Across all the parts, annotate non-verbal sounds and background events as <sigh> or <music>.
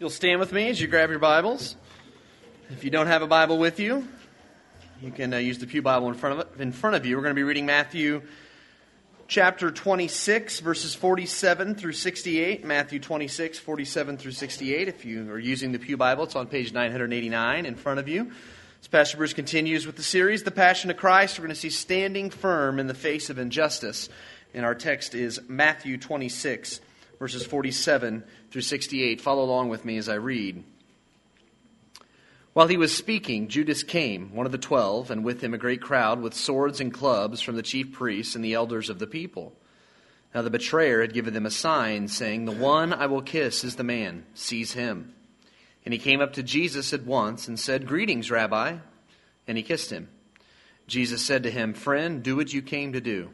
You'll stand with me as you grab your Bibles. If you don't have a Bible with you, you can uh, use the Pew Bible in front, of in front of you. We're going to be reading Matthew chapter 26, verses 47 through 68. Matthew 26, 47 through 68. If you are using the Pew Bible, it's on page 989 in front of you. As Pastor Bruce continues with the series, The Passion of Christ, we're going to see standing firm in the face of injustice. And our text is Matthew 26, verses 47 through 68. Follow along with me as I read. While he was speaking, Judas came, one of the twelve, and with him a great crowd with swords and clubs from the chief priests and the elders of the people. Now the betrayer had given them a sign, saying, The one I will kiss is the man, seize him. And he came up to Jesus at once and said, Greetings, Rabbi. And he kissed him. Jesus said to him, Friend, do what you came to do.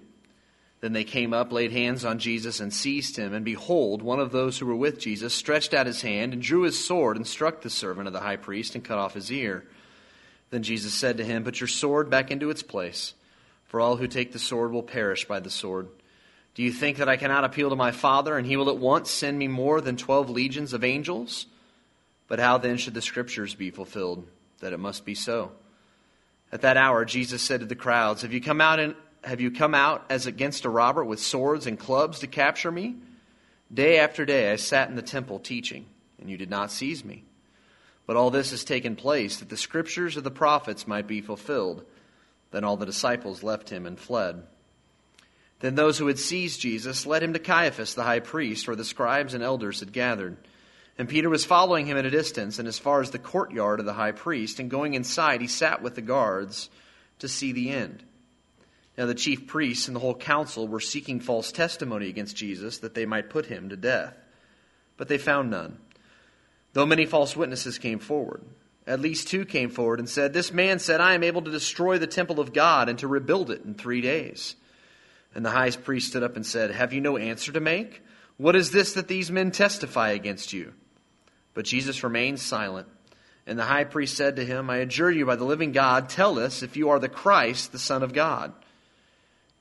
Then they came up, laid hands on Jesus, and seized him. And behold, one of those who were with Jesus stretched out his hand and drew his sword and struck the servant of the high priest and cut off his ear. Then Jesus said to him, Put your sword back into its place, for all who take the sword will perish by the sword. Do you think that I cannot appeal to my Father, and he will at once send me more than twelve legions of angels? But how then should the Scriptures be fulfilled, that it must be so? At that hour, Jesus said to the crowds, Have you come out in have you come out as against a robber with swords and clubs to capture me? Day after day I sat in the temple teaching, and you did not seize me. But all this has taken place that the scriptures of the prophets might be fulfilled. Then all the disciples left him and fled. Then those who had seized Jesus led him to Caiaphas the high priest, where the scribes and elders had gathered. And Peter was following him at a distance, and as far as the courtyard of the high priest, and going inside, he sat with the guards to see the end. Now, the chief priests and the whole council were seeking false testimony against Jesus that they might put him to death. But they found none, though many false witnesses came forward. At least two came forward and said, This man said, I am able to destroy the temple of God and to rebuild it in three days. And the high priest stood up and said, Have you no answer to make? What is this that these men testify against you? But Jesus remained silent. And the high priest said to him, I adjure you by the living God, tell us if you are the Christ, the Son of God.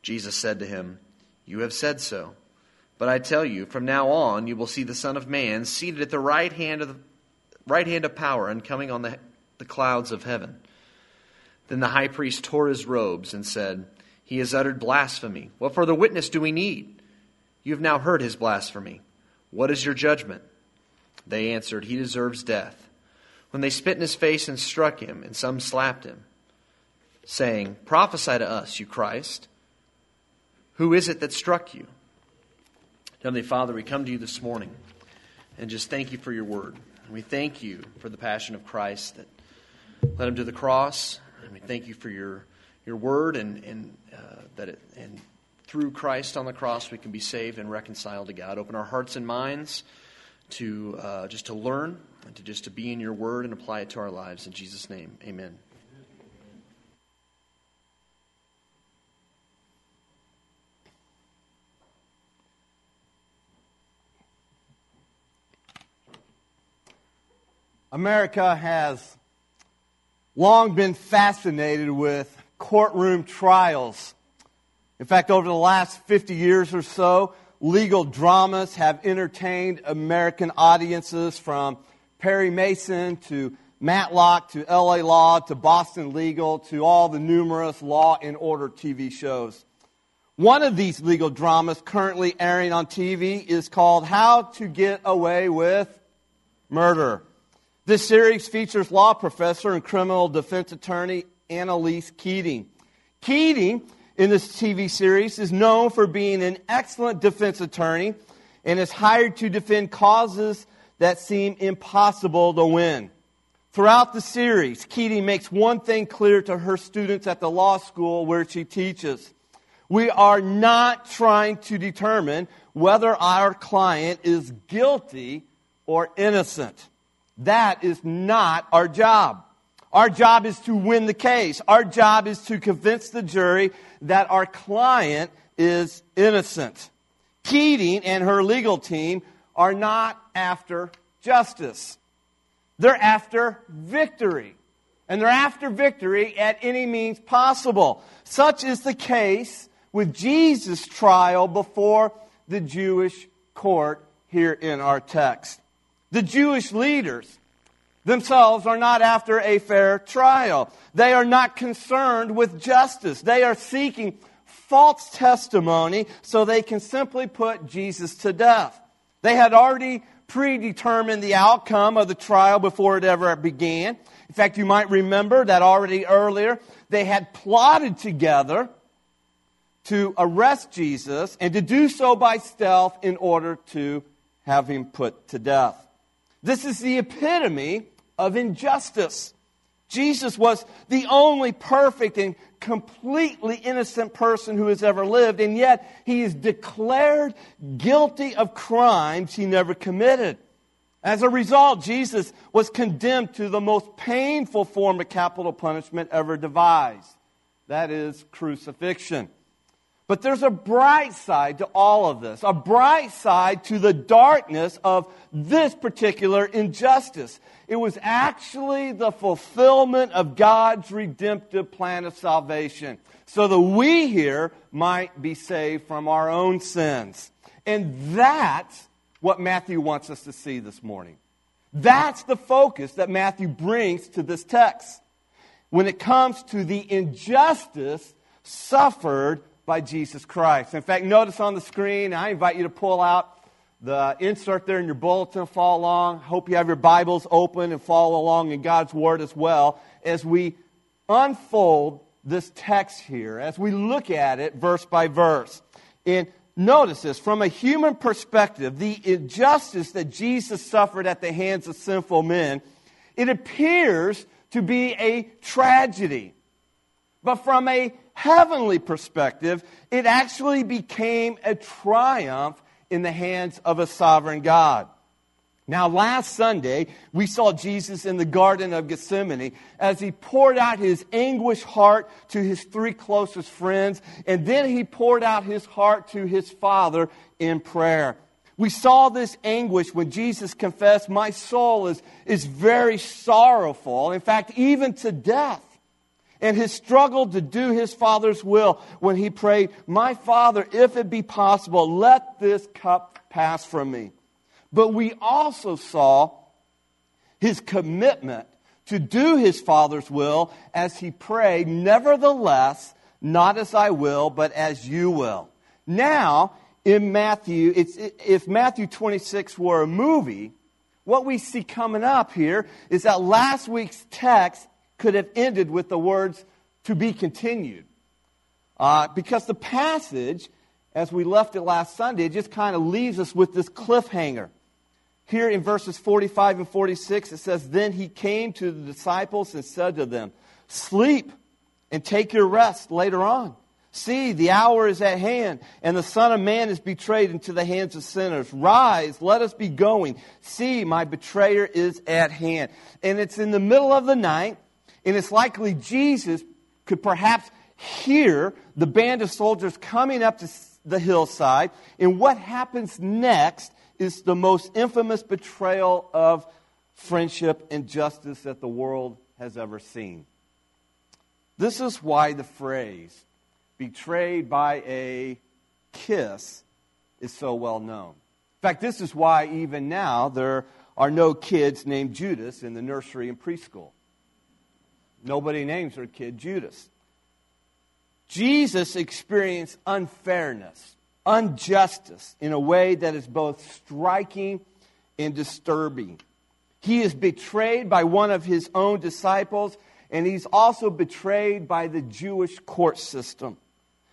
Jesus said to him, You have said so. But I tell you, from now on you will see the Son of Man seated at the right hand of the right hand of power and coming on the, the clouds of heaven. Then the high priest tore his robes and said, He has uttered blasphemy. What further witness do we need? You have now heard his blasphemy. What is your judgment? They answered, He deserves death. When they spit in his face and struck him, and some slapped him, saying, Prophesy to us, you Christ. Who is it that struck you? Heavenly Father, we come to you this morning and just thank you for your word. And we thank you for the passion of Christ that led him to the cross. And we thank you for your, your word and, and uh, that it, and through Christ on the cross we can be saved and reconciled to God. Open our hearts and minds to uh, just to learn and to just to be in your word and apply it to our lives. In Jesus' name, amen. America has long been fascinated with courtroom trials. In fact, over the last 50 years or so, legal dramas have entertained American audiences from Perry Mason to Matlock to LA Law to Boston Legal to all the numerous Law and Order TV shows. One of these legal dramas currently airing on TV is called How to Get Away with Murder. This series features law professor and criminal defense attorney Annalise Keating. Keating, in this TV series, is known for being an excellent defense attorney and is hired to defend causes that seem impossible to win. Throughout the series, Keating makes one thing clear to her students at the law school where she teaches. We are not trying to determine whether our client is guilty or innocent. That is not our job. Our job is to win the case. Our job is to convince the jury that our client is innocent. Keating and her legal team are not after justice. They're after victory. And they're after victory at any means possible. Such is the case with Jesus' trial before the Jewish court here in our text. The Jewish leaders themselves are not after a fair trial. They are not concerned with justice. They are seeking false testimony so they can simply put Jesus to death. They had already predetermined the outcome of the trial before it ever began. In fact, you might remember that already earlier they had plotted together to arrest Jesus and to do so by stealth in order to have him put to death. This is the epitome of injustice. Jesus was the only perfect and completely innocent person who has ever lived, and yet he is declared guilty of crimes he never committed. As a result, Jesus was condemned to the most painful form of capital punishment ever devised that is, crucifixion. But there's a bright side to all of this, a bright side to the darkness of this particular injustice. It was actually the fulfillment of God's redemptive plan of salvation so that we here might be saved from our own sins. And that's what Matthew wants us to see this morning. That's the focus that Matthew brings to this text when it comes to the injustice suffered by Jesus Christ. In fact, notice on the screen, I invite you to pull out the insert there in your bulletin, follow along. Hope you have your Bibles open and follow along in God's Word as well as we unfold this text here, as we look at it verse by verse. And notice this from a human perspective, the injustice that Jesus suffered at the hands of sinful men, it appears to be a tragedy. But from a heavenly perspective, it actually became a triumph in the hands of a sovereign God. Now, last Sunday, we saw Jesus in the Garden of Gethsemane as he poured out his anguished heart to his three closest friends, and then he poured out his heart to his Father in prayer. We saw this anguish when Jesus confessed, My soul is, is very sorrowful, in fact, even to death and his struggle to do his Father's will when he prayed, My Father, if it be possible, let this cup pass from me. But we also saw his commitment to do his Father's will as he prayed, Nevertheless, not as I will, but as you will. Now, in Matthew, if Matthew 26 were a movie, what we see coming up here is that last week's text could have ended with the words, to be continued. Uh, because the passage, as we left it last Sunday, just kind of leaves us with this cliffhanger. Here in verses 45 and 46, it says, Then he came to the disciples and said to them, Sleep and take your rest later on. See, the hour is at hand, and the Son of Man is betrayed into the hands of sinners. Rise, let us be going. See, my betrayer is at hand. And it's in the middle of the night, and it's likely Jesus could perhaps hear the band of soldiers coming up to the hillside. And what happens next is the most infamous betrayal of friendship and justice that the world has ever seen. This is why the phrase, betrayed by a kiss, is so well known. In fact, this is why even now there are no kids named Judas in the nursery and preschool. Nobody names their kid Judas. Jesus experienced unfairness, injustice in a way that is both striking and disturbing. He is betrayed by one of his own disciples, and he's also betrayed by the Jewish court system.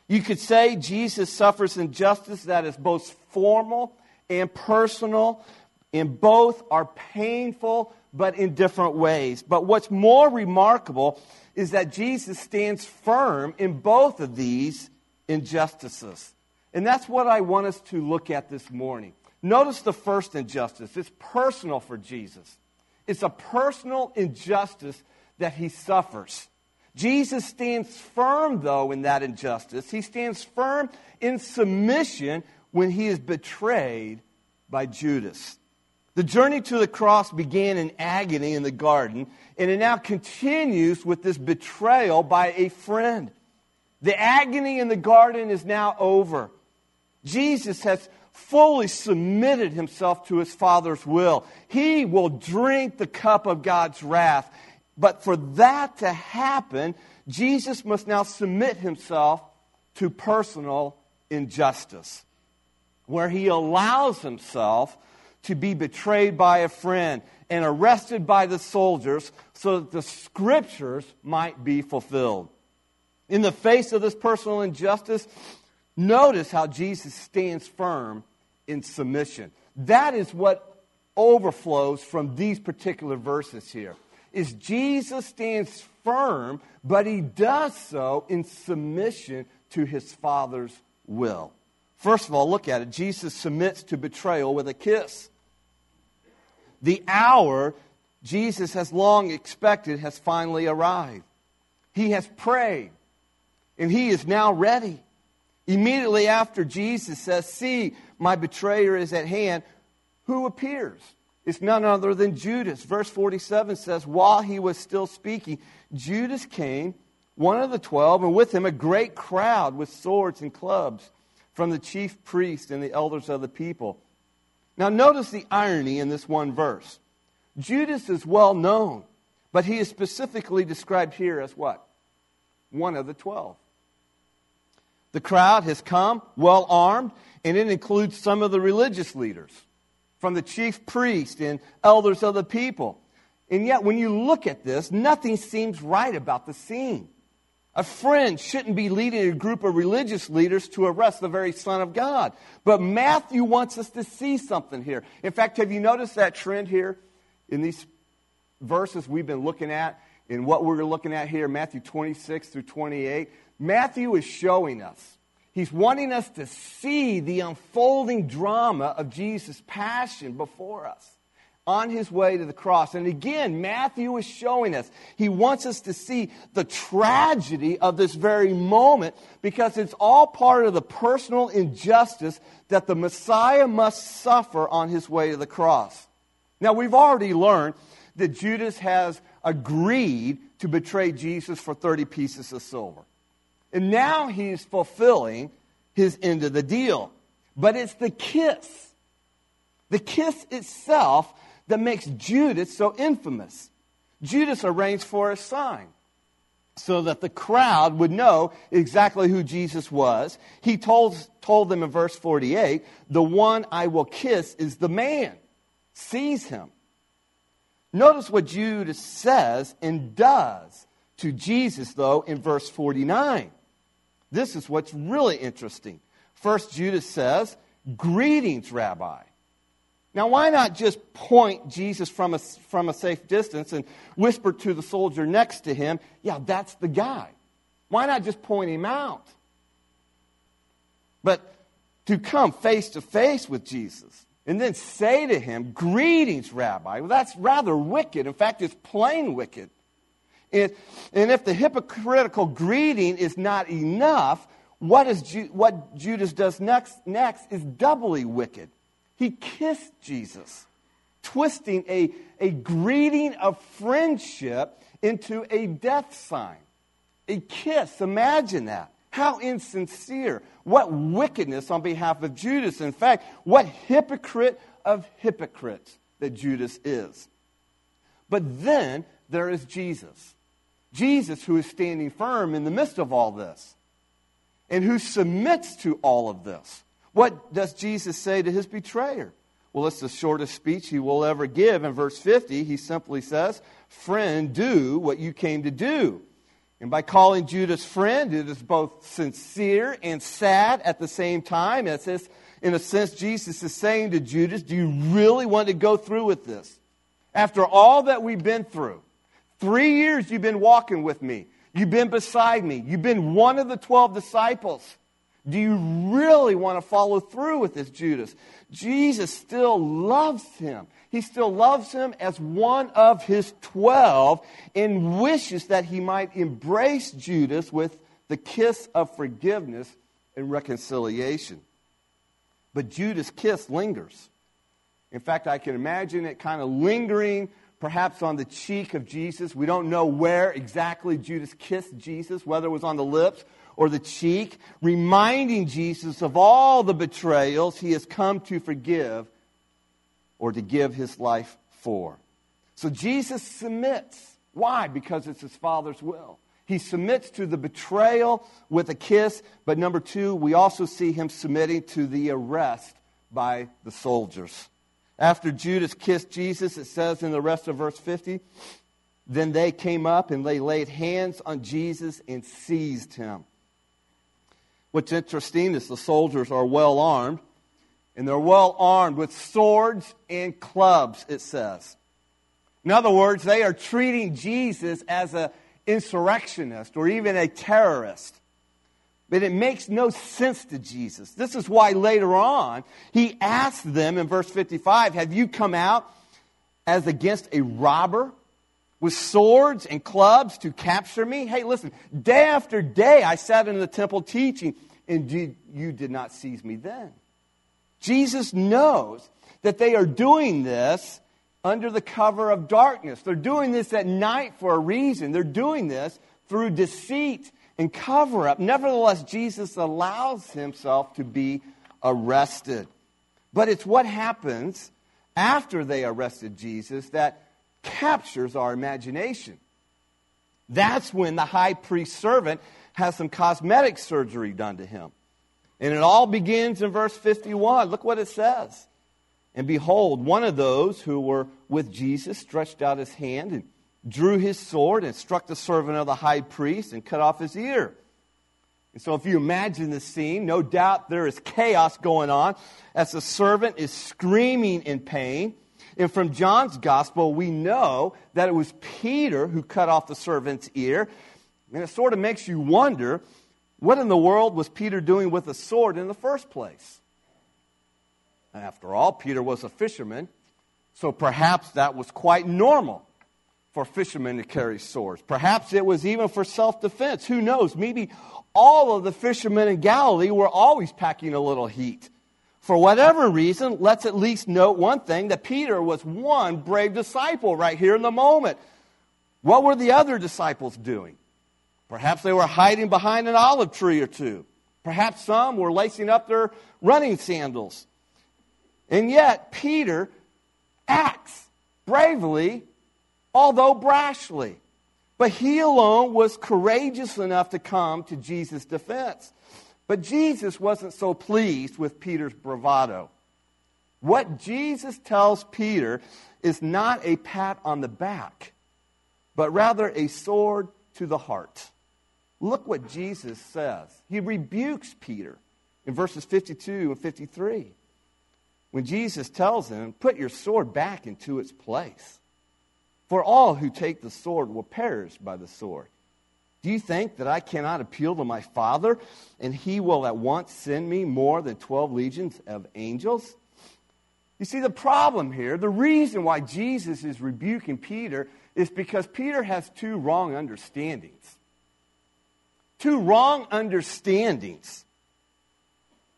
You could say Jesus suffers injustice that is both formal and personal, and both are painful but in different ways. But what's more remarkable is that Jesus stands firm in both of these injustices. And that's what I want us to look at this morning. Notice the first injustice. It's personal for Jesus. It's a personal injustice that he suffers. Jesus stands firm, though, in that injustice. He stands firm in submission when he is betrayed by Judas. The journey to the cross began in agony in the garden, and it now continues with this betrayal by a friend. The agony in the garden is now over. Jesus has fully submitted himself to his Father's will. He will drink the cup of God's wrath. But for that to happen, Jesus must now submit himself to personal injustice, where he allows himself to be betrayed by a friend and arrested by the soldiers so that the scriptures might be fulfilled. In the face of this personal injustice, notice how Jesus stands firm in submission. That is what overflows from these particular verses here. Is Jesus stands firm, but he does so in submission to his Father's will. First of all, look at it. Jesus submits to betrayal with a kiss. The hour Jesus has long expected has finally arrived. He has prayed, and he is now ready. Immediately after Jesus says, See, my betrayer is at hand, who appears? It's none other than Judas. Verse 47 says, While he was still speaking, Judas came, one of the twelve, and with him a great crowd with swords and clubs from the chief priests and the elders of the people. Now, notice the irony in this one verse. Judas is well known, but he is specifically described here as what? One of the twelve. The crowd has come well armed, and it includes some of the religious leaders, from the chief priest and elders of the people. And yet, when you look at this, nothing seems right about the scene. A friend shouldn't be leading a group of religious leaders to arrest the very Son of God. But Matthew wants us to see something here. In fact, have you noticed that trend here in these verses we've been looking at, in what we're looking at here, Matthew 26 through 28? Matthew is showing us. He's wanting us to see the unfolding drama of Jesus' passion before us on his way to the cross. And again, Matthew is showing us. He wants us to see the tragedy of this very moment because it's all part of the personal injustice that the Messiah must suffer on his way to the cross. Now, we've already learned that Judas has agreed to betray Jesus for 30 pieces of silver. And now he's fulfilling his end of the deal. But it's the kiss, the kiss itself, that makes Judas so infamous. Judas arranged for a sign so that the crowd would know exactly who Jesus was. He told, told them in verse 48 the one I will kiss is the man. Seize him. Notice what Judas says and does to Jesus, though, in verse 49. This is what's really interesting. First, Judas says, Greetings, Rabbi. Now, why not just point Jesus from a, from a safe distance and whisper to the soldier next to him, Yeah, that's the guy? Why not just point him out? But to come face to face with Jesus and then say to him, Greetings, Rabbi, well, that's rather wicked. In fact, it's plain wicked. And, if the hypocritical greeting is not enough, what, is what Judas does next, next is doubly wicked. He kissed Jesus, twisting a, a greeting of friendship into a death sign. A kiss, imagine that. How insincere. What wickedness on behalf of Judas. In fact, what hypocrite of hypocrites that Judas is. But then there is Jesus. Jesus, who is standing firm in the midst of all this and who submits to all of this. What does Jesus say to his betrayer? Well, it's the shortest speech he will ever give. In verse 50, he simply says, Friend, do what you came to do. And by calling Judas friend, it is both sincere and sad at the same time. It's this, in a sense, Jesus is saying to Judas, Do you really want to go through with this? After all that we've been through, three years you've been walking with me, you've been beside me, you've been one of the 12 disciples. Do you really want to follow through with this, Judas? Jesus still loves him. He still loves him as one of his 12 and wishes that he might embrace Judas with the kiss of forgiveness and reconciliation. But Judas' kiss lingers. In fact, I can imagine it kind of lingering perhaps on the cheek of Jesus. We don't know where exactly Judas kissed Jesus, whether it was on the lips or the cheek, reminding Jesus of all the betrayals he has come to forgive or to give his life for. So Jesus submits. Why? Because it's his Father's will. He submits to the betrayal with a kiss, but number two, we also see him submitting to the arrest by the soldiers. After Judas kissed Jesus, it says in the rest of verse 50, then they came up and they laid hands on Jesus and seized him. What's interesting is the soldiers are well armed, and they're well armed with swords and clubs, it says. In other words, they are treating Jesus as an insurrectionist or even a terrorist. But it makes no sense to Jesus. This is why later on he asked them in verse 55 Have you come out as against a robber with swords and clubs to capture me? Hey, listen, day after day I sat in the temple teaching, and you did not seize me then. Jesus knows that they are doing this under the cover of darkness. They're doing this at night for a reason. They're doing this through deceit and cover up. Nevertheless, Jesus allows himself to be arrested. But it's what happens after they arrested Jesus that captures our imagination. That's when the high priest servant has some cosmetic surgery done to him. And it all begins in verse 51. Look what it says. And behold, one of those who were with Jesus stretched out his hand and drew his sword and struck the servant of the high priest and cut off his ear. And so, if you imagine the scene, no doubt there is chaos going on as the servant is screaming in pain. And from John's gospel, we know that it was Peter who cut off the servant's ear. And it sort of makes you wonder what in the world was Peter doing with a sword in the first place? After all, Peter was a fisherman, so perhaps that was quite normal for fishermen to carry swords. Perhaps it was even for self defense. Who knows? Maybe all of the fishermen in Galilee were always packing a little heat. For whatever reason, let's at least note one thing that Peter was one brave disciple right here in the moment. What were the other disciples doing? Perhaps they were hiding behind an olive tree or two. Perhaps some were lacing up their running sandals. And yet, Peter acts bravely, although brashly. But he alone was courageous enough to come to Jesus' defense. But Jesus wasn't so pleased with Peter's bravado. What Jesus tells Peter is not a pat on the back, but rather a sword to the heart. Look what Jesus says. He rebukes Peter in verses 52 and 53 when Jesus tells him, Put your sword back into its place. For all who take the sword will perish by the sword. Do you think that I cannot appeal to my Father, and he will at once send me more than 12 legions of angels? You see, the problem here, the reason why Jesus is rebuking Peter, is because Peter has two wrong understandings. Two wrong understandings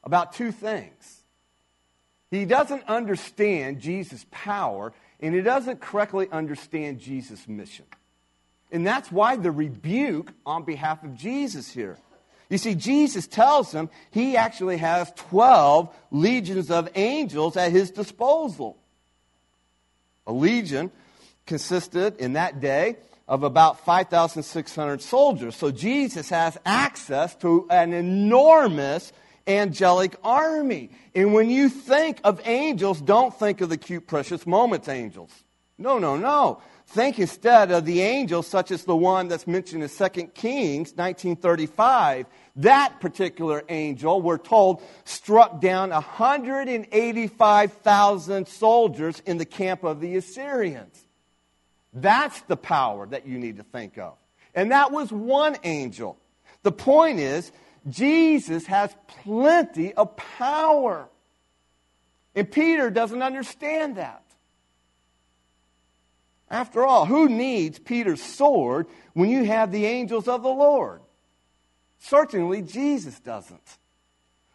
about two things. He doesn't understand Jesus' power, and he doesn't correctly understand Jesus' mission. And that's why the rebuke on behalf of Jesus here. You see, Jesus tells him he actually has 12 legions of angels at his disposal. A legion consisted in that day of about 5,600 soldiers. So Jesus has access to an enormous angelic army. And when you think of angels, don't think of the cute, precious moments angels. No, no, no. Think instead of the angels such as the one that's mentioned in 2 Kings 1935. That particular angel, we're told, struck down 185,000 soldiers in the camp of the Assyrians. That's the power that you need to think of. And that was one angel. The point is, Jesus has plenty of power. And Peter doesn't understand that. After all, who needs Peter's sword when you have the angels of the Lord? Certainly, Jesus doesn't.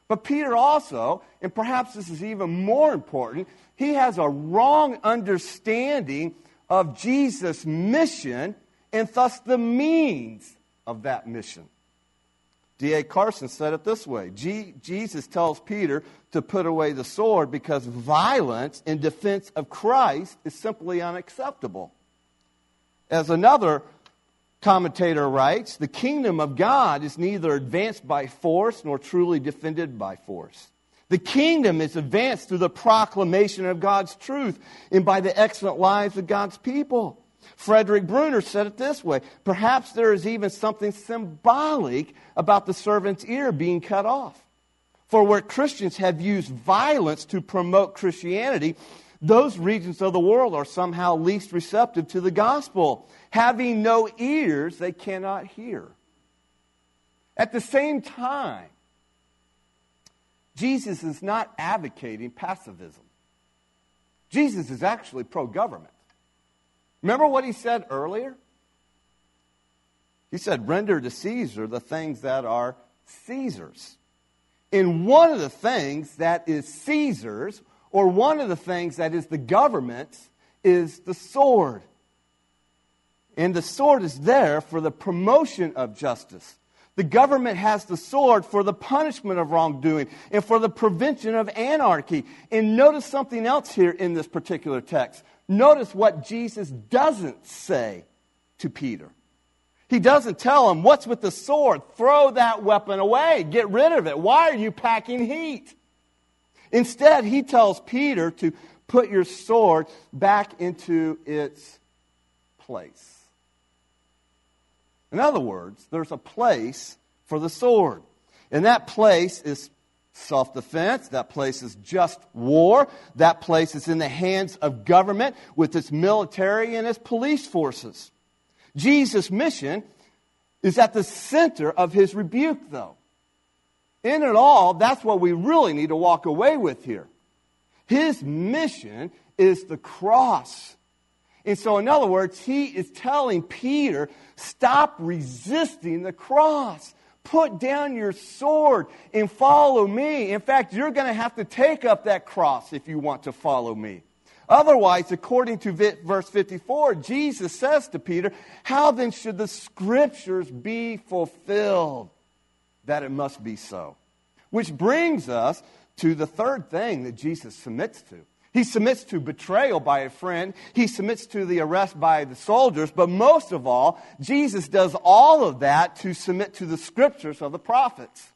But Peter also, and perhaps this is even more important, he has a wrong understanding of Jesus' mission and thus the means of that mission. D.A. Carson said it this way G- Jesus tells Peter to put away the sword because violence in defense of Christ is simply unacceptable. As another commentator writes, the kingdom of God is neither advanced by force nor truly defended by force. The kingdom is advanced through the proclamation of God's truth and by the excellent lives of God's people. Frederick Bruner said it this way Perhaps there is even something symbolic about the servant's ear being cut off. For where Christians have used violence to promote Christianity, those regions of the world are somehow least receptive to the gospel. Having no ears, they cannot hear. At the same time, Jesus is not advocating pacifism. Jesus is actually pro government. Remember what he said earlier? He said, Render to Caesar the things that are Caesar's. And one of the things that is Caesar's, or one of the things that is the government's, is the sword. And the sword is there for the promotion of justice. The government has the sword for the punishment of wrongdoing and for the prevention of anarchy. And notice something else here in this particular text. Notice what Jesus doesn't say to Peter. He doesn't tell him, What's with the sword? Throw that weapon away. Get rid of it. Why are you packing heat? Instead, he tells Peter to put your sword back into its place. In other words, there's a place for the sword. And that place is self defense. That place is just war. That place is in the hands of government with its military and its police forces. Jesus' mission is at the center of his rebuke, though. In it all, that's what we really need to walk away with here. His mission is the cross. And so, in other words, he is telling Peter, stop resisting the cross. Put down your sword and follow me. In fact, you're going to have to take up that cross if you want to follow me. Otherwise, according to verse 54, Jesus says to Peter, How then should the scriptures be fulfilled? That it must be so. Which brings us to the third thing that Jesus submits to. He submits to betrayal by a friend. He submits to the arrest by the soldiers. But most of all, Jesus does all of that to submit to the scriptures of the prophets.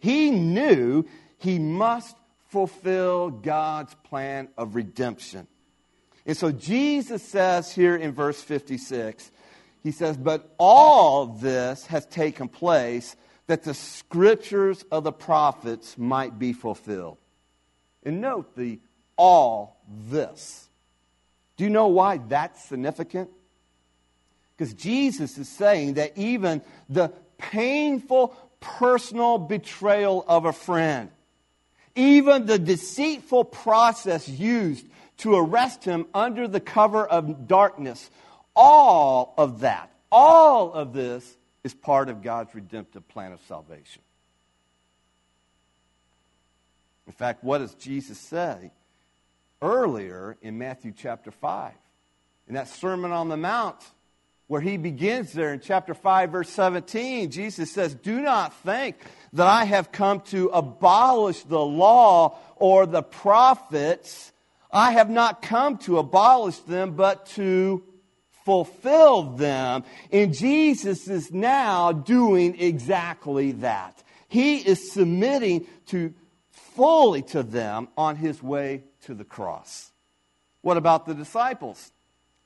He knew he must fulfill God's plan of redemption. And so Jesus says here in verse 56, he says, But all this has taken place that the scriptures of the prophets might be fulfilled. And note the all this. Do you know why that's significant? Because Jesus is saying that even the painful personal betrayal of a friend, even the deceitful process used to arrest him under the cover of darkness, all of that, all of this is part of God's redemptive plan of salvation. In fact, what does Jesus say earlier in Matthew chapter 5? In that Sermon on the Mount, where he begins there in chapter 5, verse 17, Jesus says, Do not think that I have come to abolish the law or the prophets. I have not come to abolish them, but to fulfill them. And Jesus is now doing exactly that. He is submitting to fully to them on his way to the cross. What about the disciples?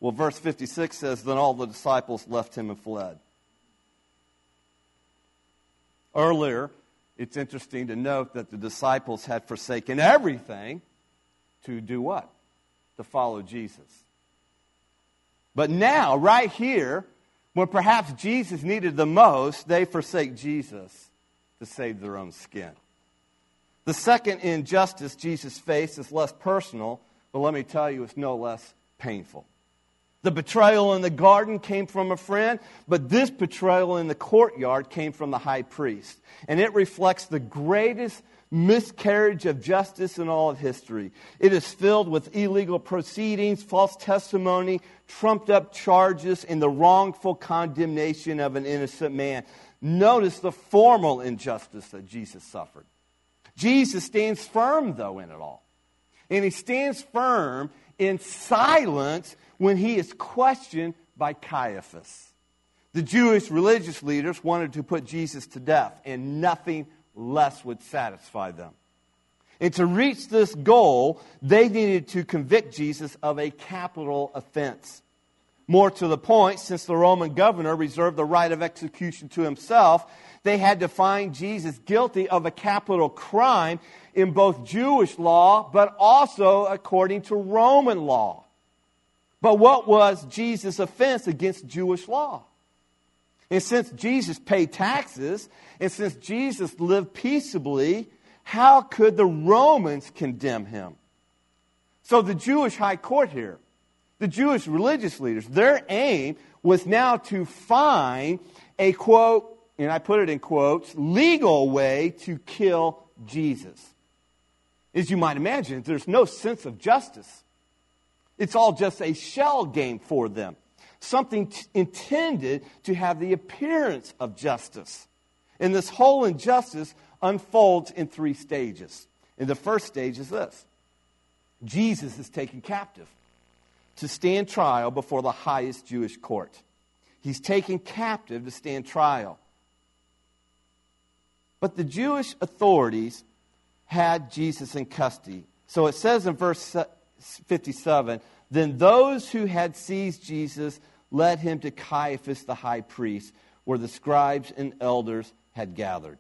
Well, verse 56 says, Then all the disciples left him and fled. Earlier, it's interesting to note that the disciples had forsaken everything to do what? To follow Jesus. But now, right here, when perhaps Jesus needed the most, they forsake Jesus to save their own skin. The second injustice Jesus faced is less personal, but let me tell you, it's no less painful. The betrayal in the garden came from a friend, but this betrayal in the courtyard came from the high priest. And it reflects the greatest miscarriage of justice in all of history. It is filled with illegal proceedings, false testimony, trumped up charges, and the wrongful condemnation of an innocent man. notice the formal injustice that Jesus suffered. Jesus stands firm, though, in it all. And he stands firm in silence when he is questioned by Caiaphas. The Jewish religious leaders wanted to put Jesus to death, and nothing less would satisfy them. And to reach this goal, they needed to convict Jesus of a capital offense. More to the point, since the Roman governor reserved the right of execution to himself, they had to find Jesus guilty of a capital crime in both Jewish law, but also according to Roman law. But what was Jesus' offense against Jewish law? And since Jesus paid taxes, and since Jesus lived peaceably, how could the Romans condemn him? So the Jewish high court here, the Jewish religious leaders, their aim was now to find a quote, and I put it in quotes, legal way to kill Jesus. As you might imagine, there's no sense of justice. It's all just a shell game for them, something t- intended to have the appearance of justice. And this whole injustice unfolds in three stages. And the first stage is this Jesus is taken captive to stand trial before the highest Jewish court. He's taken captive to stand trial. But the Jewish authorities had Jesus in custody. So it says in verse 57 Then those who had seized Jesus led him to Caiaphas the high priest, where the scribes and elders had gathered.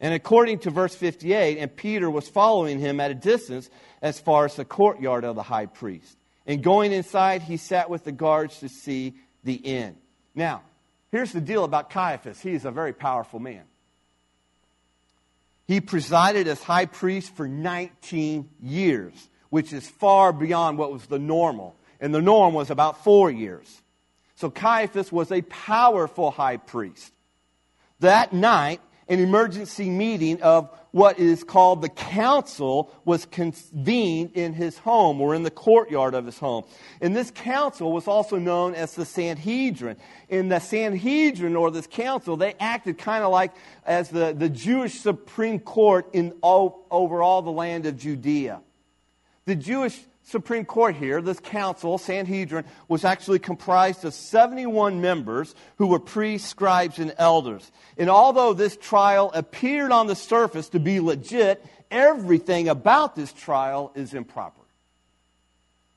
And according to verse 58, and Peter was following him at a distance as far as the courtyard of the high priest. And going inside, he sat with the guards to see the end. Now, here's the deal about Caiaphas. He is a very powerful man. He presided as high priest for 19 years, which is far beyond what was the normal. And the norm was about four years. So Caiaphas was a powerful high priest. That night, an emergency meeting of what is called the council was convened in his home or in the courtyard of his home. And this council was also known as the Sanhedrin. In the Sanhedrin or this council, they acted kind of like as the, the Jewish Supreme Court in all, over all the land of Judea. The Jewish Supreme Court here, this council, Sanhedrin, was actually comprised of 71 members who were priests, scribes, and elders. And although this trial appeared on the surface to be legit, everything about this trial is improper.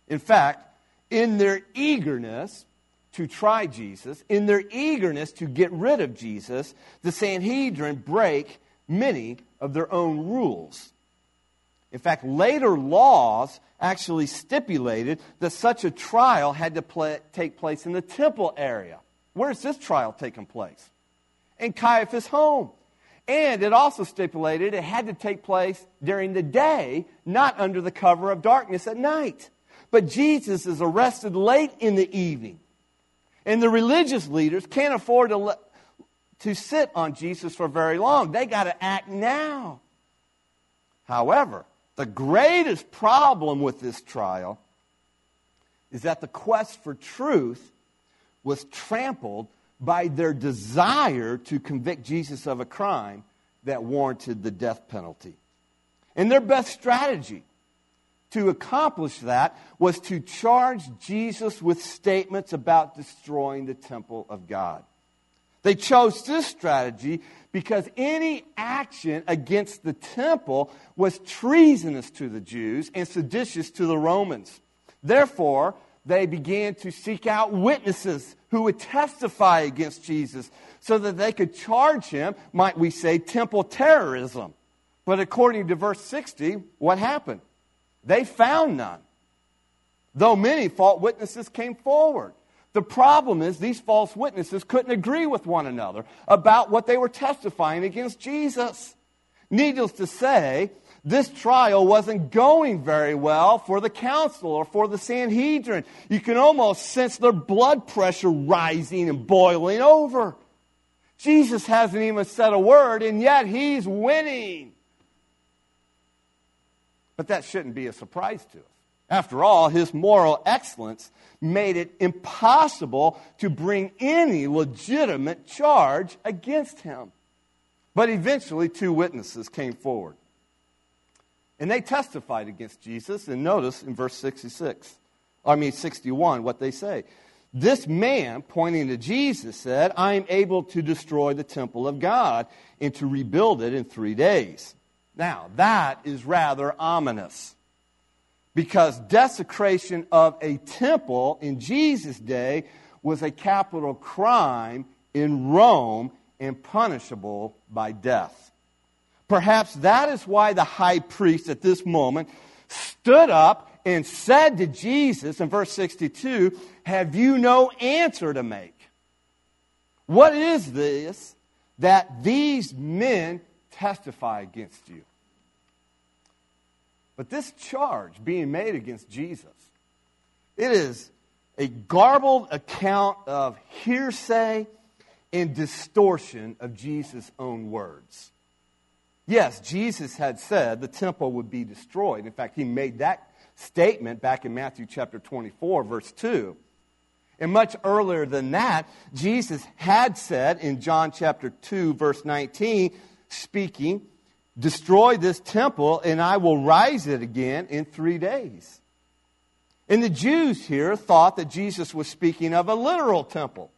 In fact, in their eagerness to try Jesus, in their eagerness to get rid of Jesus, the Sanhedrin break many of their own rules. In fact, later laws actually stipulated that such a trial had to play, take place in the temple area. Where's this trial taking place? In Caiaphas' home. And it also stipulated it had to take place during the day, not under the cover of darkness at night. But Jesus is arrested late in the evening. And the religious leaders can't afford to, to sit on Jesus for very long. They got to act now. However, the greatest problem with this trial is that the quest for truth was trampled by their desire to convict Jesus of a crime that warranted the death penalty. And their best strategy to accomplish that was to charge Jesus with statements about destroying the temple of God. They chose this strategy because any action against the temple was treasonous to the Jews and seditious to the Romans. Therefore, they began to seek out witnesses who would testify against Jesus so that they could charge him, might we say, temple terrorism. But according to verse 60, what happened? They found none, though many false witnesses came forward. The problem is these false witnesses couldn't agree with one another about what they were testifying against Jesus. Needless to say, this trial wasn't going very well for the council or for the Sanhedrin. You can almost sense their blood pressure rising and boiling over. Jesus hasn't even said a word, and yet he's winning. But that shouldn't be a surprise to us. After all, his moral excellence made it impossible to bring any legitimate charge against him. But eventually, two witnesses came forward. And they testified against Jesus. And notice in verse 66, I mean 61, what they say. This man, pointing to Jesus, said, I am able to destroy the temple of God and to rebuild it in three days. Now, that is rather ominous because desecration of a temple in Jesus' day was a capital crime in Rome and punishable by death. Perhaps that is why the high priest at this moment stood up and said to Jesus in verse 62, Have you no answer to make? What is this that these men testify against you? But this charge being made against Jesus, it is a garbled account of hearsay and distortion of Jesus' own words. Yes, Jesus had said the temple would be destroyed. In fact, he made that statement back in Matthew chapter 24, verse 2. And much earlier than that, Jesus had said in John chapter 2, verse 19, speaking, Destroy this temple, and I will rise it again in three days. And the Jews here thought that Jesus was speaking of a literal temple,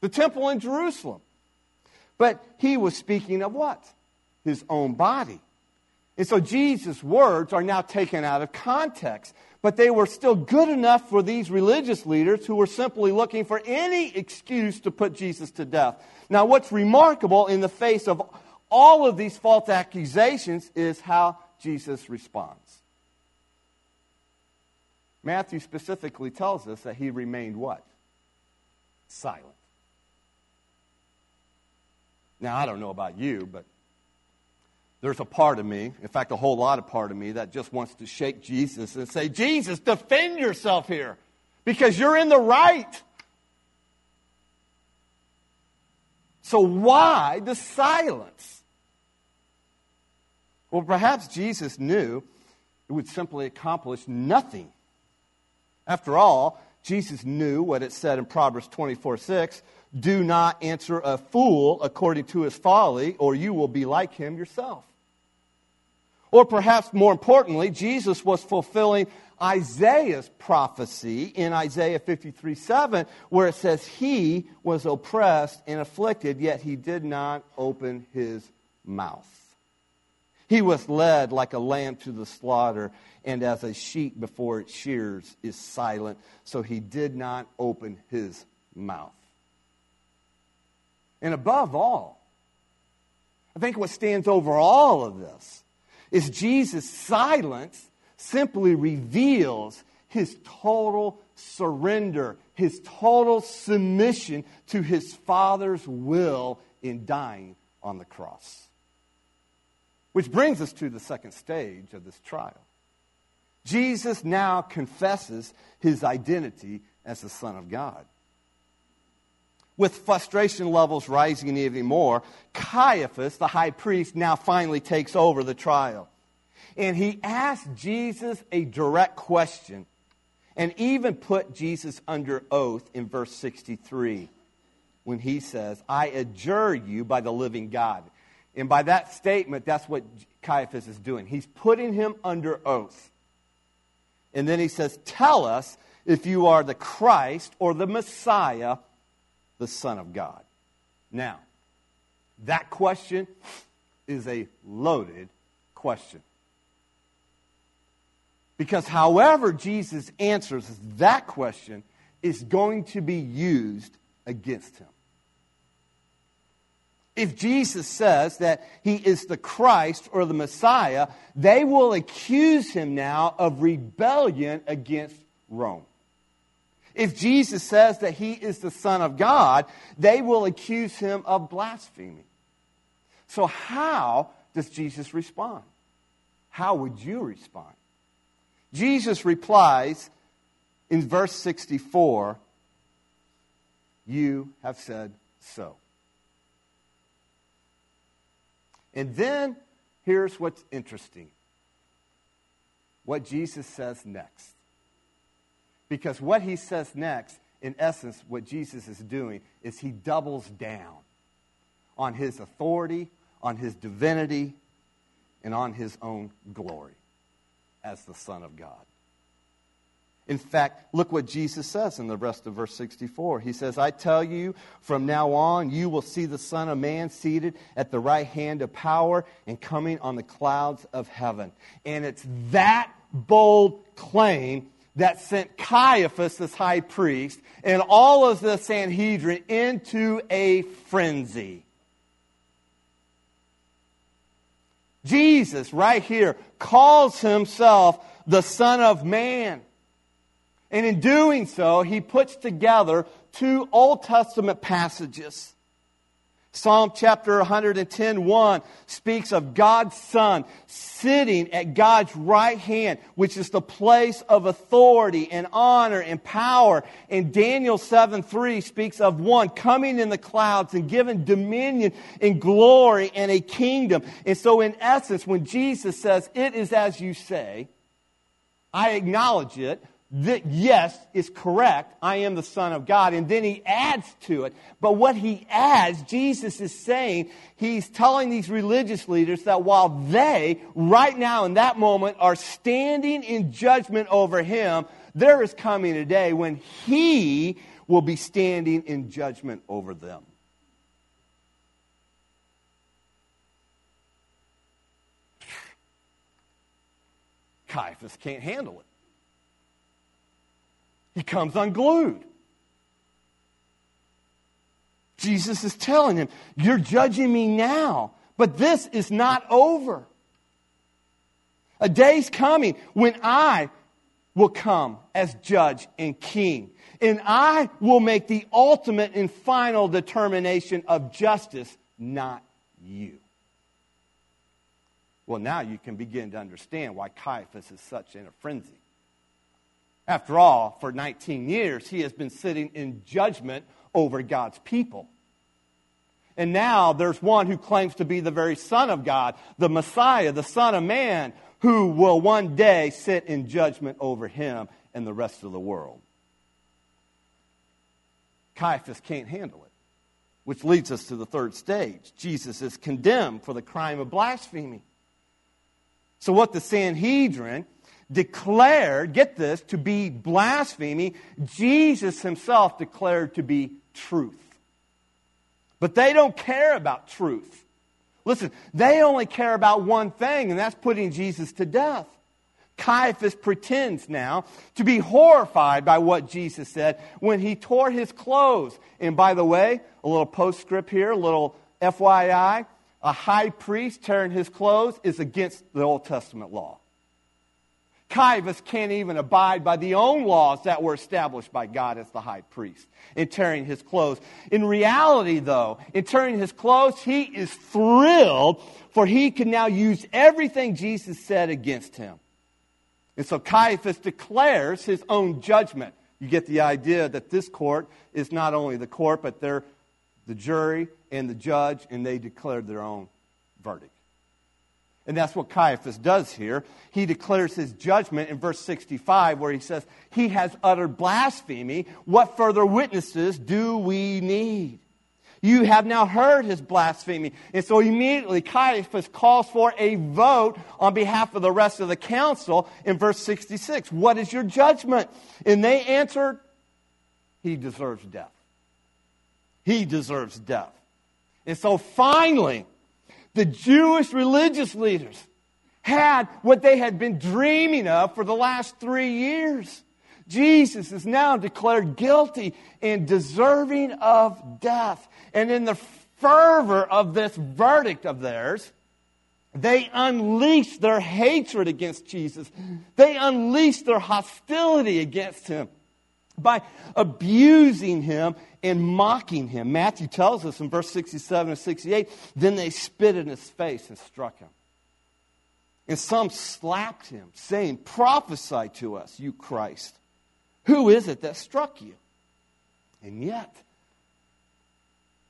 the temple in Jerusalem. But he was speaking of what? His own body. And so Jesus' words are now taken out of context. But they were still good enough for these religious leaders who were simply looking for any excuse to put Jesus to death. Now, what's remarkable in the face of all of these false accusations is how Jesus responds. Matthew specifically tells us that he remained what? Silent. Now, I don't know about you, but there's a part of me, in fact, a whole lot of part of me, that just wants to shake Jesus and say, Jesus, defend yourself here because you're in the right. So, why the silence? Well, perhaps Jesus knew it would simply accomplish nothing. After all, Jesus knew what it said in Proverbs 24 6 do not answer a fool according to his folly, or you will be like him yourself. Or perhaps more importantly, Jesus was fulfilling Isaiah's prophecy in Isaiah 53 7, where it says, He was oppressed and afflicted, yet he did not open his mouth. He was led like a lamb to the slaughter, and as a sheep before its shears is silent, so he did not open his mouth. And above all, I think what stands over all of this is Jesus' silence simply reveals his total surrender, his total submission to his Father's will in dying on the cross. Which brings us to the second stage of this trial. Jesus now confesses his identity as the Son of God. With frustration levels rising even more, Caiaphas, the high priest, now finally takes over the trial. And he asked Jesus a direct question and even put Jesus under oath in verse 63 when he says, I adjure you by the living God. And by that statement, that's what Caiaphas is doing. He's putting him under oath. And then he says, Tell us if you are the Christ or the Messiah the Son of God? Now, that question is a loaded question. Because however Jesus answers that question is going to be used against him. If Jesus says that he is the Christ or the Messiah, they will accuse him now of rebellion against Rome. If Jesus says that he is the Son of God, they will accuse him of blasphemy. So, how does Jesus respond? How would you respond? Jesus replies in verse 64 You have said so. And then here's what's interesting what Jesus says next. Because what he says next, in essence, what Jesus is doing is he doubles down on his authority, on his divinity, and on his own glory as the Son of God. In fact, look what Jesus says in the rest of verse 64. He says, I tell you, from now on, you will see the Son of Man seated at the right hand of power and coming on the clouds of heaven. And it's that bold claim that sent Caiaphas, this high priest, and all of the Sanhedrin into a frenzy. Jesus, right here, calls himself the Son of Man. And in doing so, he puts together two Old Testament passages. Psalm chapter 110, 1 speaks of God's Son sitting at God's right hand, which is the place of authority and honor and power. And Daniel 7, 3 speaks of one coming in the clouds and given dominion and glory and a kingdom. And so, in essence, when Jesus says, It is as you say, I acknowledge it that yes is correct. I am the Son of God. And then he adds to it. But what he adds, Jesus is saying, he's telling these religious leaders that while they, right now in that moment, are standing in judgment over him, there is coming a day when he will be standing in judgment over them. Caiaphas can't handle it. He comes unglued. Jesus is telling him, You're judging me now, but this is not over. A day's coming when I will come as judge and king, and I will make the ultimate and final determination of justice, not you. Well, now you can begin to understand why Caiaphas is such in a frenzy. After all, for 19 years, he has been sitting in judgment over God's people. And now there's one who claims to be the very Son of God, the Messiah, the Son of Man, who will one day sit in judgment over him and the rest of the world. Caiaphas can't handle it, which leads us to the third stage. Jesus is condemned for the crime of blasphemy. So, what the Sanhedrin declared, get this, to be blasphemy, Jesus himself declared to be truth. But they don't care about truth. Listen, they only care about one thing, and that's putting Jesus to death. Caiaphas pretends now to be horrified by what Jesus said when he tore his clothes. And by the way, a little postscript here, a little FYI a high priest tearing his clothes is against the Old Testament law. Caiaphas can't even abide by the own laws that were established by God as the high priest in tearing his clothes. In reality, though, in tearing his clothes, he is thrilled for he can now use everything Jesus said against him. And so Caiaphas declares his own judgment. You get the idea that this court is not only the court, but they're the jury and the judge, and they declared their own verdict. And that's what Caiaphas does here. He declares his judgment in verse 65, where he says, He has uttered blasphemy. What further witnesses do we need? You have now heard his blasphemy. And so immediately Caiaphas calls for a vote on behalf of the rest of the council in verse 66. What is your judgment? And they answered, He deserves death. He deserves death. And so finally, the Jewish religious leaders had what they had been dreaming of for the last three years. Jesus is now declared guilty and deserving of death. And in the fervor of this verdict of theirs, they unleashed their hatred against Jesus. They unleashed their hostility against him by abusing him and mocking him. Matthew tells us in verse 67 and 68 then they spit in his face and struck him. And some slapped him, saying, Prophesy to us, you Christ. Who is it that struck you? And yet,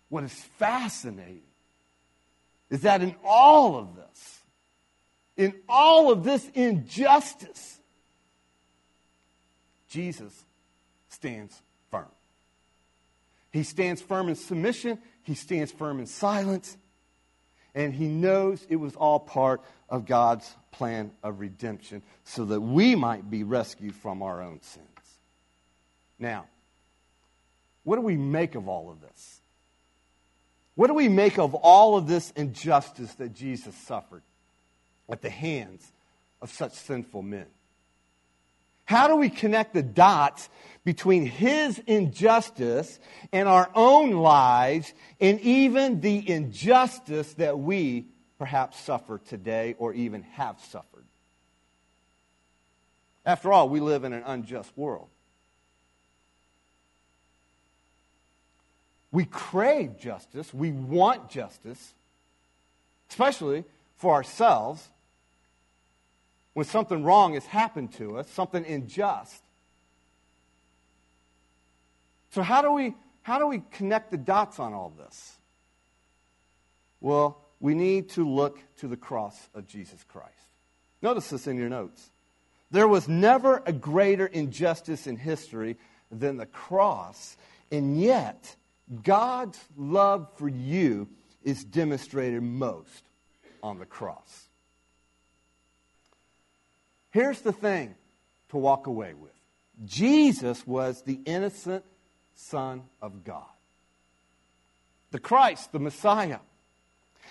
what is fascinating is that in all of this, in all of this injustice, Jesus stands firm. He stands firm in submission, he stands firm in silence, and he knows it was all part of God's plan of redemption so that we might be rescued from our own sins. Now, what do we make of all of this? What do we make of all of this injustice that Jesus suffered at the hands of such sinful men? How do we connect the dots between his injustice and our own lives and even the injustice that we perhaps suffer today or even have suffered? After all, we live in an unjust world. We crave justice. We want justice, especially for ourselves when something wrong has happened to us, something unjust. So, how do we, how do we connect the dots on all this? Well, we need to look to the cross of Jesus Christ. Notice this in your notes. There was never a greater injustice in history than the cross, and yet God's love for you is demonstrated most on the cross. Here's the thing to walk away with Jesus was the innocent Son of God, the Christ, the Messiah.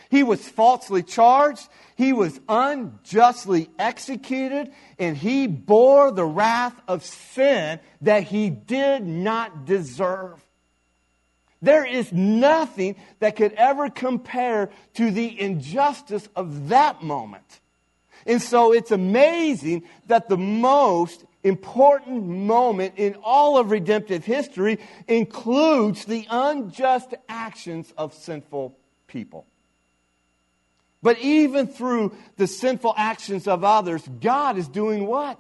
He was falsely charged, he was unjustly executed, and he bore the wrath of sin that he did not deserve. There is nothing that could ever compare to the injustice of that moment. And so it's amazing that the most important moment in all of redemptive history includes the unjust actions of sinful people. But even through the sinful actions of others, God is doing what?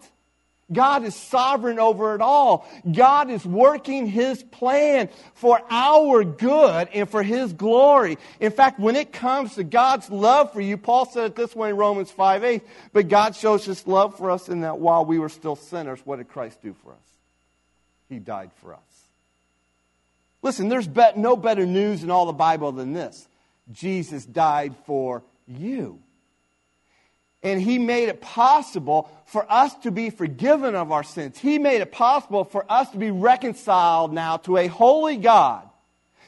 God is sovereign over it all. God is working His plan for our good and for His glory. In fact, when it comes to God's love for you, Paul said it this way in Romans 5 8, but God shows His love for us in that while we were still sinners, what did Christ do for us? He died for us. Listen, there's no better news in all the Bible than this Jesus died for you and He made it possible for us to be forgiven of our sins. He made it possible for us to be reconciled now to a holy God.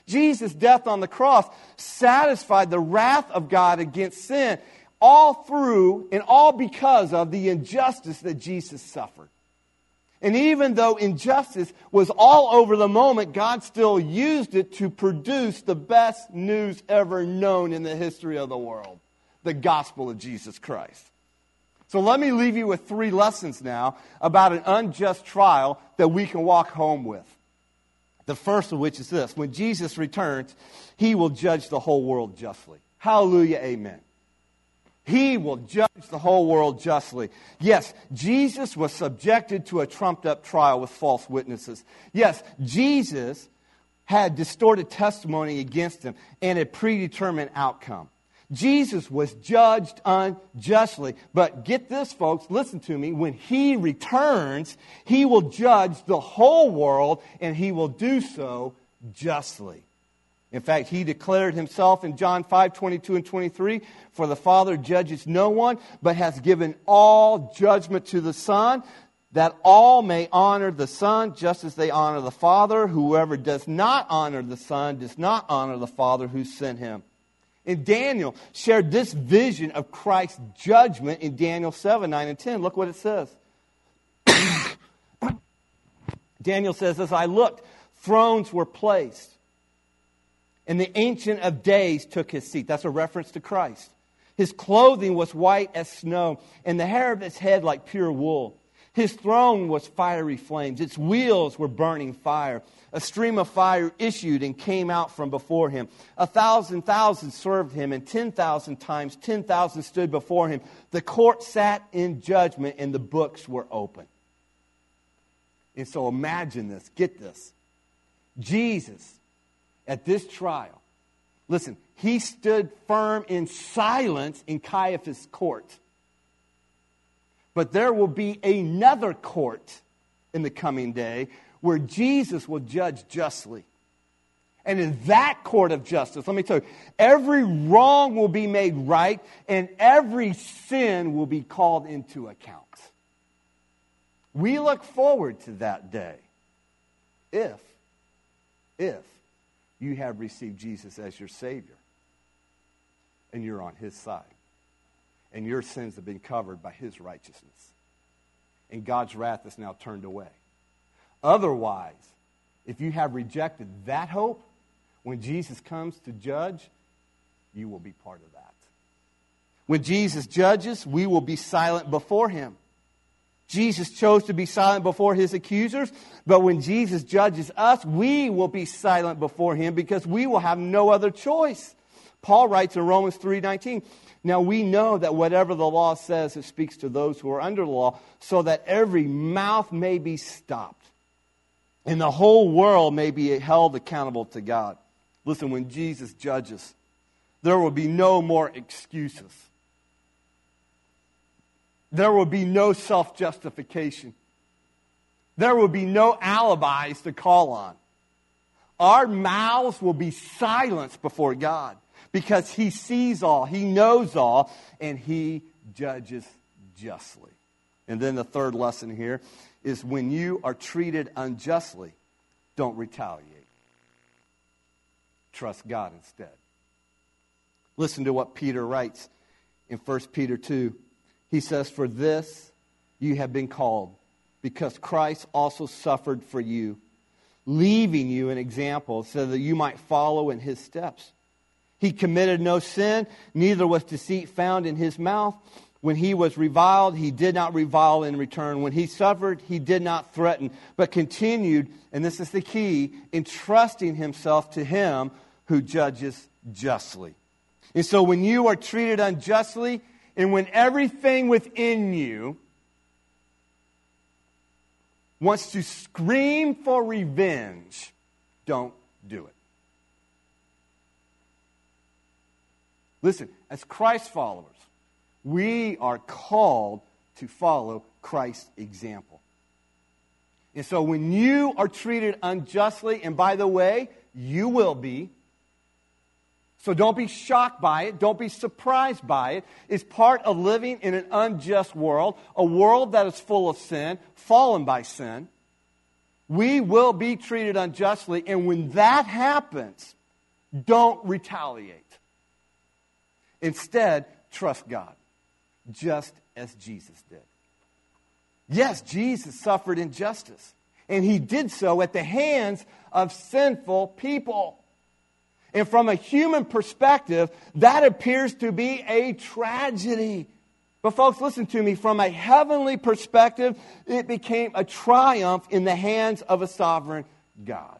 Jesus' death on the cross satisfied the wrath of God against sin, all through and all because of the injustice that Jesus suffered. And even though injustice was all over the moment, God still used it to produce the best news ever known in the history of the world the gospel of Jesus Christ. So let me leave you with three lessons now about an unjust trial that we can walk home with. The first of which is this when Jesus returns, he will judge the whole world justly. Hallelujah, amen. He will judge the whole world justly. Yes, Jesus was subjected to a trumped up trial with false witnesses. Yes, Jesus had distorted testimony against him and a predetermined outcome. Jesus was judged unjustly. But get this, folks, listen to me. When he returns, he will judge the whole world and he will do so justly. In fact, he declared himself in John 5 22 and 23 For the Father judges no one, but has given all judgment to the Son, that all may honor the Son just as they honor the Father. Whoever does not honor the Son does not honor the Father who sent him. And Daniel shared this vision of Christ's judgment in Daniel 7, 9, and 10. Look what it says. <coughs> Daniel says, As I looked, thrones were placed, and the Ancient of Days took his seat. That's a reference to Christ. His clothing was white as snow, and the hair of his head like pure wool. His throne was fiery flames, its wheels were burning fire. A stream of fire issued and came out from before him. A thousand thousand served him, and ten thousand times ten thousand stood before him. The court sat in judgment, and the books were open. And so imagine this, get this. Jesus, at this trial, listen, he stood firm in silence in Caiaphas' court. But there will be another court in the coming day where Jesus will judge justly. And in that court of justice, let me tell you, every wrong will be made right and every sin will be called into account. We look forward to that day if, if you have received Jesus as your Savior and you're on His side and your sins have been covered by His righteousness and God's wrath is now turned away. Otherwise, if you have rejected that hope, when Jesus comes to judge, you will be part of that. When Jesus judges, we will be silent before him. Jesus chose to be silent before his accusers, but when Jesus judges us, we will be silent before him because we will have no other choice. Paul writes in Romans 3:19, "Now we know that whatever the law says, it speaks to those who are under the law, so that every mouth may be stopped, and the whole world may be held accountable to God." Listen, when Jesus judges, there will be no more excuses. There will be no self justification. There will be no alibis to call on. Our mouths will be silenced before God because He sees all, He knows all, and He judges justly. And then the third lesson here is when you are treated unjustly, don't retaliate. Trust God instead. Listen to what Peter writes in 1 Peter 2. He says, For this you have been called, because Christ also suffered for you, leaving you an example so that you might follow in his steps. He committed no sin, neither was deceit found in his mouth. When he was reviled, he did not revile in return. When he suffered, he did not threaten, but continued, and this is the key, entrusting himself to him who judges justly. And so when you are treated unjustly, and when everything within you wants to scream for revenge, don't do it. Listen, as Christ followers, we are called to follow Christ's example. And so when you are treated unjustly, and by the way, you will be, so don't be shocked by it. Don't be surprised by it. It's part of living in an unjust world, a world that is full of sin, fallen by sin. We will be treated unjustly. And when that happens, don't retaliate. Instead, trust God, just as Jesus did. Yes, Jesus suffered injustice, and he did so at the hands of sinful people. And from a human perspective, that appears to be a tragedy. But, folks, listen to me. From a heavenly perspective, it became a triumph in the hands of a sovereign God.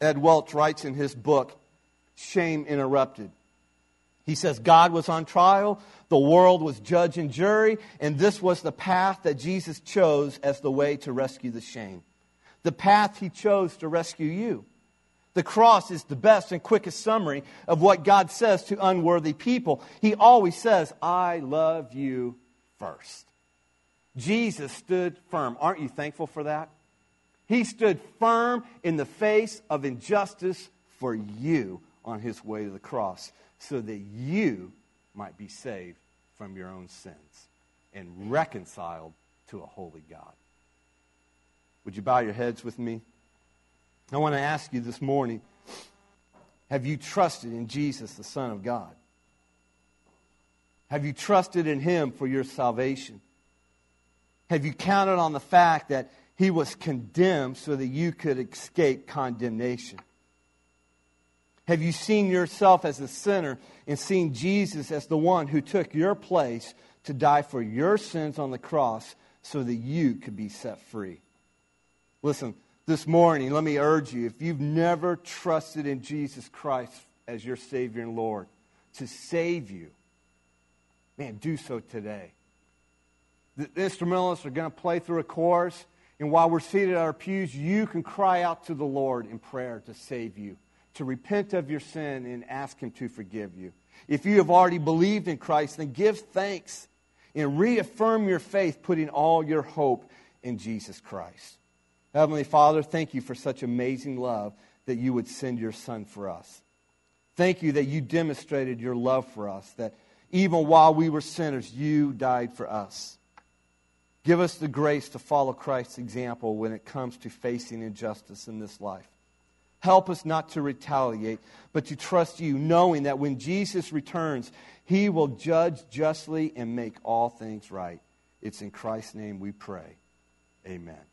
Ed Welch writes in his book, Shame Interrupted. He says, God was on trial, the world was judge and jury, and this was the path that Jesus chose as the way to rescue the shame. The path he chose to rescue you. The cross is the best and quickest summary of what God says to unworthy people. He always says, I love you first. Jesus stood firm. Aren't you thankful for that? He stood firm in the face of injustice for you on his way to the cross so that you might be saved from your own sins and reconciled to a holy God. Would you bow your heads with me? I want to ask you this morning have you trusted in Jesus, the Son of God? Have you trusted in Him for your salvation? Have you counted on the fact that He was condemned so that you could escape condemnation? Have you seen yourself as a sinner and seen Jesus as the one who took your place to die for your sins on the cross so that you could be set free? Listen, this morning, let me urge you if you've never trusted in Jesus Christ as your Savior and Lord to save you, man, do so today. The instrumentalists are going to play through a chorus, and while we're seated at our pews, you can cry out to the Lord in prayer to save you, to repent of your sin and ask Him to forgive you. If you have already believed in Christ, then give thanks and reaffirm your faith, putting all your hope in Jesus Christ. Heavenly Father, thank you for such amazing love that you would send your Son for us. Thank you that you demonstrated your love for us, that even while we were sinners, you died for us. Give us the grace to follow Christ's example when it comes to facing injustice in this life. Help us not to retaliate, but to trust you, knowing that when Jesus returns, he will judge justly and make all things right. It's in Christ's name we pray. Amen.